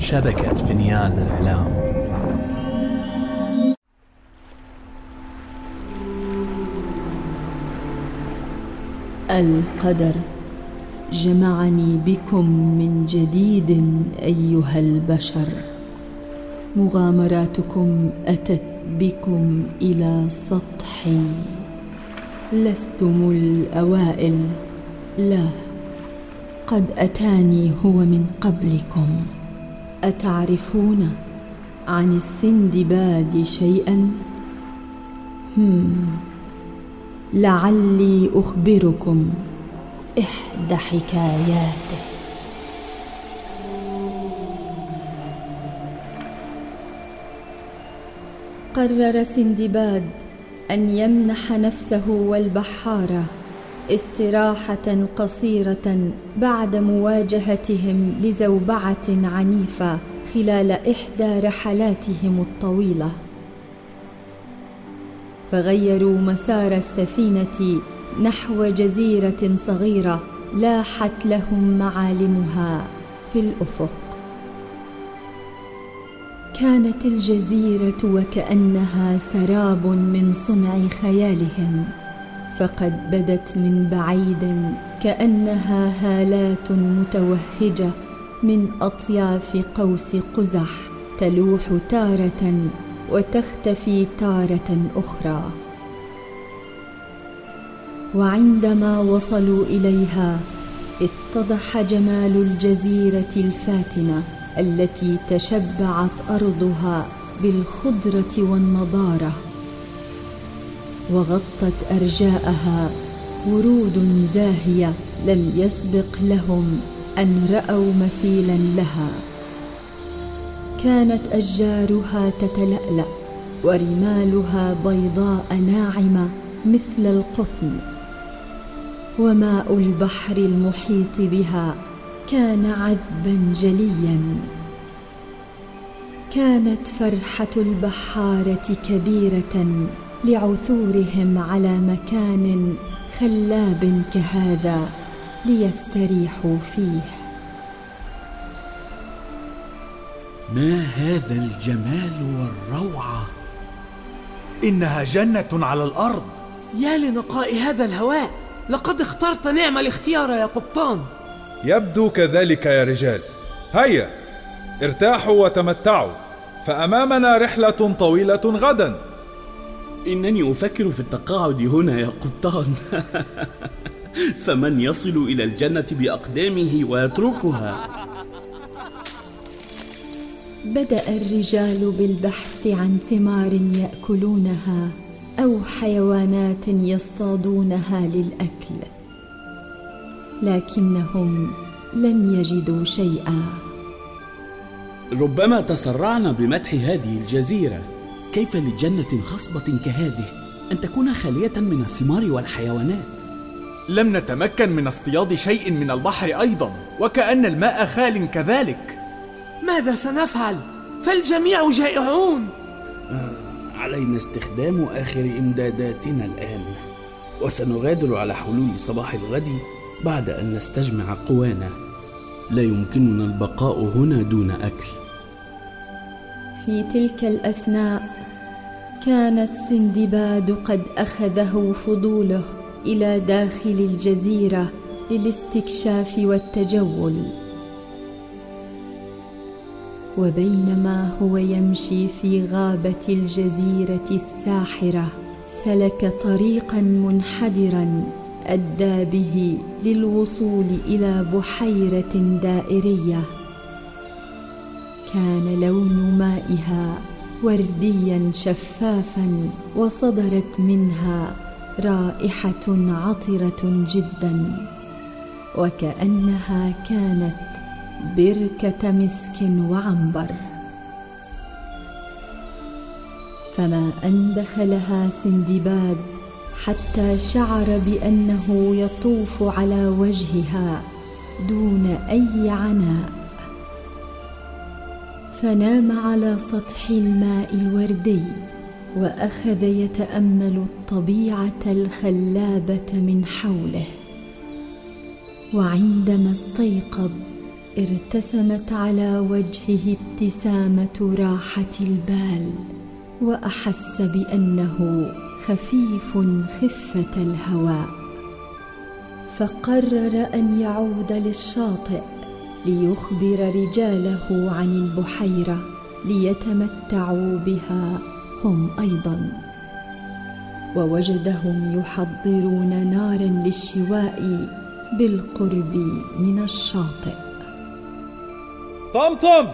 شبكة فنيان الإعلام القدر. جمعني بكم من جديد أيها البشر. مغامراتكم أتت بكم إلى سطحي. لستم الأوائل. لا قد أتاني هو من قبلكم. أتعرفون عن السندباد شيئا؟ هم لعلي أخبركم إحدى حكاياته. قرر سندباد أن يمنح نفسه والبحارة. استراحة قصيرة بعد مواجهتهم لزوبعة عنيفة خلال إحدى رحلاتهم الطويلة. فغيروا مسار السفينة نحو جزيرة صغيرة لاحت لهم معالمها في الأفق. كانت الجزيرة وكأنها سراب من صنع خيالهم. فقد بدت من بعيد كأنها هالات متوهجة من أطياف قوس قزح تلوح تارة وتختفي تارة أخرى. وعندما وصلوا إليها اتضح جمال الجزيرة الفاتنة التي تشبعت أرضها بالخضرة والنضارة. وغطت أرجاءها ورود زاهية لم يسبق لهم أن رأوا مثيلا لها. كانت أشجارها تتلألأ ورمالها بيضاء ناعمة مثل القطن. وماء البحر المحيط بها كان عذبا جليا. كانت فرحة البحارة كبيرة لعثورهم على مكان خلاب كهذا ليستريحوا فيه. ما هذا الجمال والروعة؟ إنها جنة على الأرض. يا لنقاء هذا الهواء لقد اخترت نعم الاختيار يا قبطان. يبدو كذلك يا رجال. هيا ارتاحوا وتمتعوا فأمامنا رحلة طويلة غدا. إنني أفكر في التقاعد هنا يا قبطان. فمن يصل إلى الجنة بأقدامه ويتركها. بدأ الرجال بالبحث عن ثمار يأكلونها أو حيوانات يصطادونها للأكل لكنهم لم يجدوا شيئا. ربما تسرعنا بمدح هذه الجزيرة. كيف لجنة خصبة كهذه أن تكون خالية من الثمار والحيوانات؟ لم نتمكن من اصطياد شيء من البحر أيضا وكأن الماء خال كذلك. ماذا سنفعل؟ فالجميع جائعون. آه علينا استخدام آخر إمداداتنا الآن وسنغادر على حلول صباح الغد بعد أن نستجمع قوانا. لا يمكننا البقاء هنا دون أكل. في تلك الأثناء كان السندباد قد أخذه فضوله إلى داخل الجزيرة للاستكشاف والتجول. وبينما هو يمشي في غابة الجزيرة الساحرة سلك طريقا منحدرا أدى به للوصول إلى بحيرة دائرية. كان لون مائها ورديا شفافا وصدرت منها رائحة عطرة جدا وكأنها كانت بركة مسك وعنبر. فما ان دخلها سندباد حتى شعر بأنه يطوف على وجهها دون أي عناء. فنام على سطح الماء الوردي وأخذ يتأمل الطبيعة الخلابة من حوله. وعندما استيقظ ارتسمت على وجهه ابتسامة راحة البال وأحس بأنه خفيف خفة الهواء. فقرر أن يعود للشاطئ. ليخبر رجاله عن البحيرة ليتمتعوا بها هم أيضا. ووجدهم يحضرون نارا للشواء بالقرب من الشاطئ. طمطم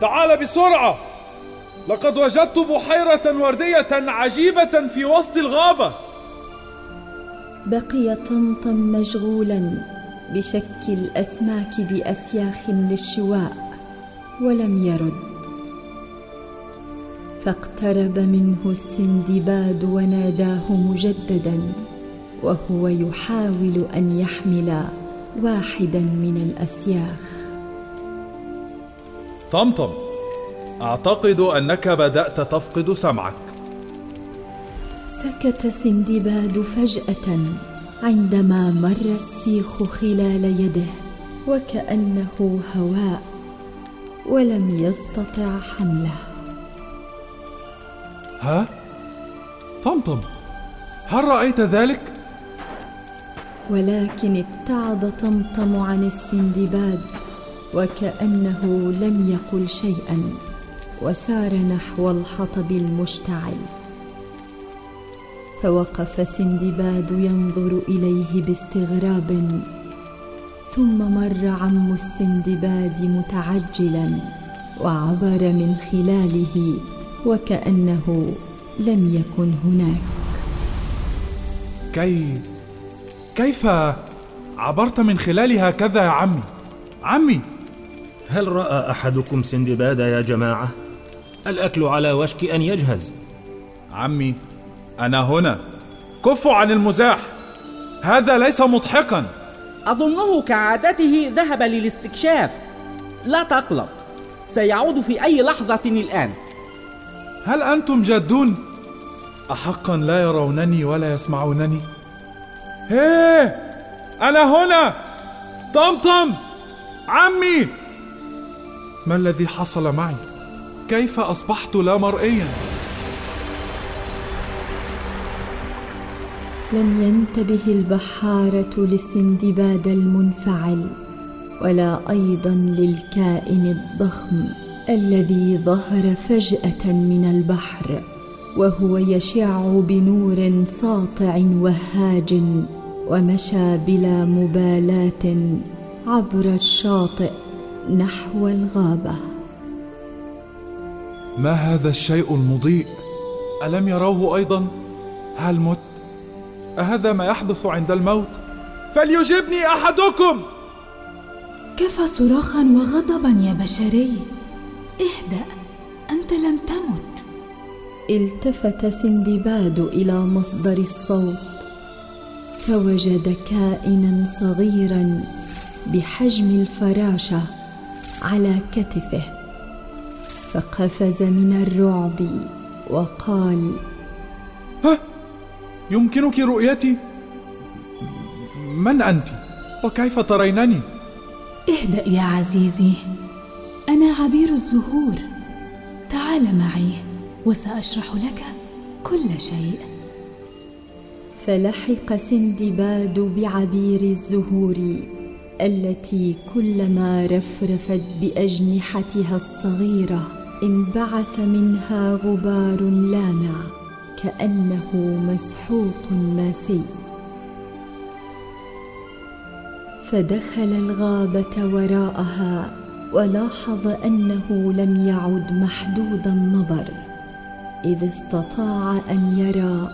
تعال بسرعة. لقد وجدت بحيرة وردية عجيبة في وسط الغابة. بقي طمطم مشغولا. بشك الأسماك بأسياخ للشواء ولم يرد. فاقترب منه السندباد وناداه مجددا وهو يحاول أن يحمل واحدا من الأسياخ. طمطم أعتقد أنك بدأت تفقد سمعك. سكت سندباد فجأة. عندما مر السيخ خلال يده وكأنه هواء ولم يستطع حمله. ها؟ طمطم هل رأيت ذلك؟ ولكن ابتعد طمطم عن السندباد وكأنه لم يقل شيئا وسار نحو الحطب المشتعل. فوقف سندباد ينظر إليه باستغراب ثم مر عم السندباد متعجلا وعبر من خلاله وكأنه لم يكن هناك. كي كيف عبرت من خلال هكذا يا عمي؟ عمي! هل رأى أحدكم سندباد يا جماعة؟ الأكل على وشك أن يجهز. عمي! أنا هنا. كفوا عن المزاح. هذا ليس مضحكا. أظنه كعادته ذهب للاستكشاف. لا تقلق. سيعود في أي لحظة الآن. هل أنتم جادون؟ احقا لا يرونني ولا يسمعونني. هيه أنا هنا. طمطم عمي. ما الذي حصل معي؟ كيف أصبحت لا مرئيا؟ لم ينتبه البحارة للسندباد المنفعل ولا أيضا للكائن الضخم الذي ظهر فجأة من البحر وهو يشع بنور ساطع وهاج ومشى بلا مبالاة عبر الشاطئ نحو الغابة. ما هذا الشيء المضيء؟ ألم يروه أيضا؟ هل مت؟ أهذا ما يحدث عند الموت؟ فليجبني أحدكم! كفى صراخا وغضبا يا بشري. اهدأ أنت لم تمت. التفت سندباد إلى مصدر الصوت فوجد كائنا صغيرا بحجم الفراشة على كتفه فقفز من الرعب وقال يمكنك رؤيتي؟ من أنت؟ وكيف ترينني؟ اهدأ يا عزيزي. أنا عبير الزهور. تعال معي وسأشرح لك كل شيء. فلحق سندباد بعبير الزهور التي كلما رفرفت بأجنحتها الصغيرة انبعث منها غبار لامع كأنه مسحوق ماسي. فدخل الغابة وراءها ولاحظ أنه لم يعد محدود النظر إذ استطاع أن يرى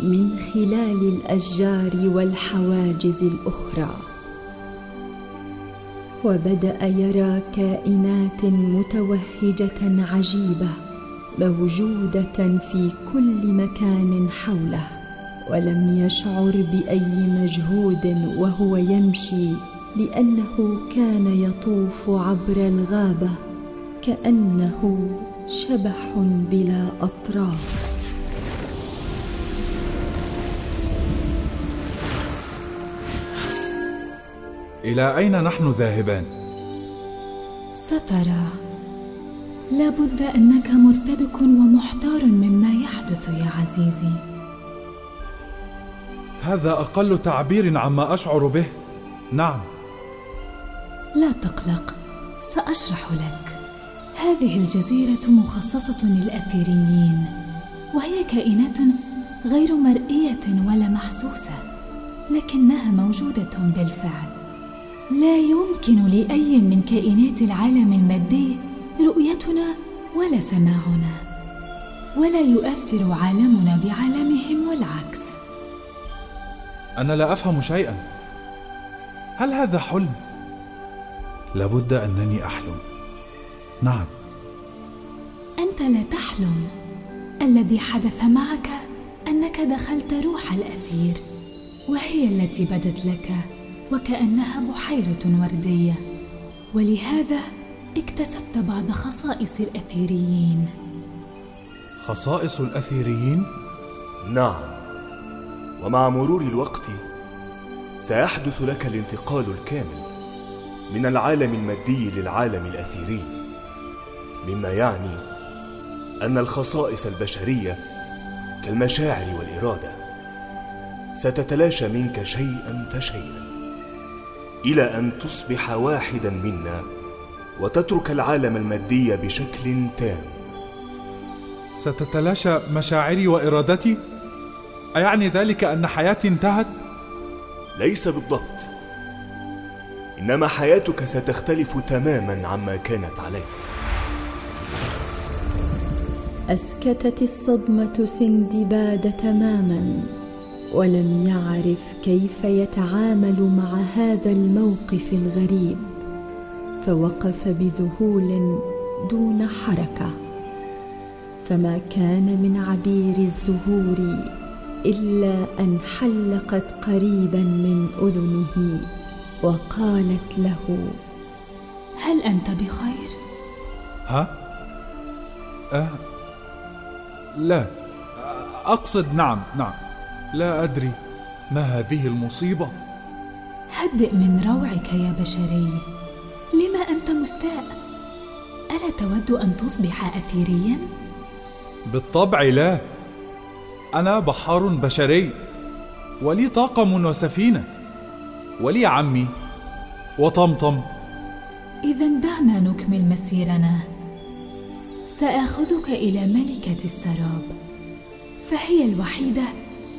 من خلال الأشجار والحواجز الأخرى. وبدأ يرى كائنات متوهجة عجيبة موجودة في كل مكان حوله ولم يشعر بأي مجهود وهو يمشي لأنه كان يطوف عبر الغابة كأنه شبح بلا أطراف. إلى أين نحن ذاهبان؟ سترى لابد أنك مرتبك ومحتار مما يحدث يا عزيزي. هذا أقل تعبير عما أشعر به. نعم. لا تقلق سأشرح لك. هذه الجزيرة مخصصة للأثيريين وهي كائنات غير مرئية ولا محسوسة لكنها موجودة بالفعل. لا يمكن لأي من كائنات العالم المادي رؤيتنا ولا سماعنا ولا يؤثر عالمنا بعالمهم والعكس. أنا لا أفهم شيئا. هل هذا حلم؟ لابد أنني أحلم. نعم. أنت لا تحلم. الذي حدث معك أنك دخلت روح الأثير وهي التي بدت لك وكأنها بحيرة وردية. ولهذا اكتسبت بعض خصائص الأثيريين. خصائص الأثيريين؟ نعم. ومع مرور الوقت سيحدث لك الانتقال الكامل من العالم المادي للعالم الأثيري. مما يعني أن الخصائص البشرية كالمشاعر والإرادة ستتلاشى منك شيئا فشيئا إلى أن تصبح واحدا منا وتترك العالم المادي بشكل تام. ستتلاشى مشاعري وإرادتي؟ أيعني ذلك أن حياتي انتهت؟ ليس بالضبط. إنما حياتك ستختلف تماما عما كانت عليه أسكتت الصدمة سندباد تماما ولم يعرف كيف يتعامل مع هذا الموقف الغريب. فوقف بذهول دون حركة. فما كان من عبير الزهور إلا أن حلقت قريبا من أذنه وقالت له هل أنت بخير؟ ها؟ أه؟ لا. أقصد نعم نعم. لا أدري ما هذه المصيبة. هدئ من روعك يا بشري. مستاء ألا تود أن تصبح اثيريا؟ بالطبع لا. أنا بحار بشري ولي طاقم وسفينة ولي عمي وطمطم. اذا دعنا نكمل مسيرنا. سآخذك إلى ملكة السراب. فهي الوحيدة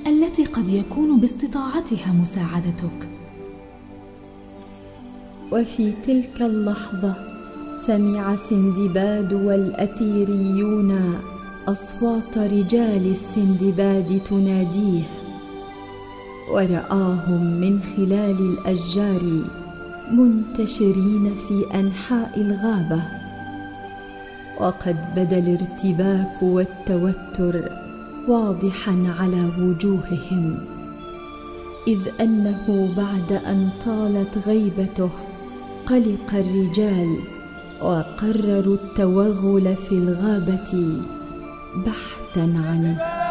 التي قد يكون باستطاعتها مساعدتك. وفي تلك اللحظة سمع سندباد والأثيريون أصوات رجال السندباد تناديه ورآهم من خلال الأشجار منتشرين في أنحاء الغابة. وقد بدا الارتباك والتوتر واضحا على وجوههم إذ أنه بعد أن طالت غيبته قلق الرجال وقرروا التوغل في الغابة بحثا عنه.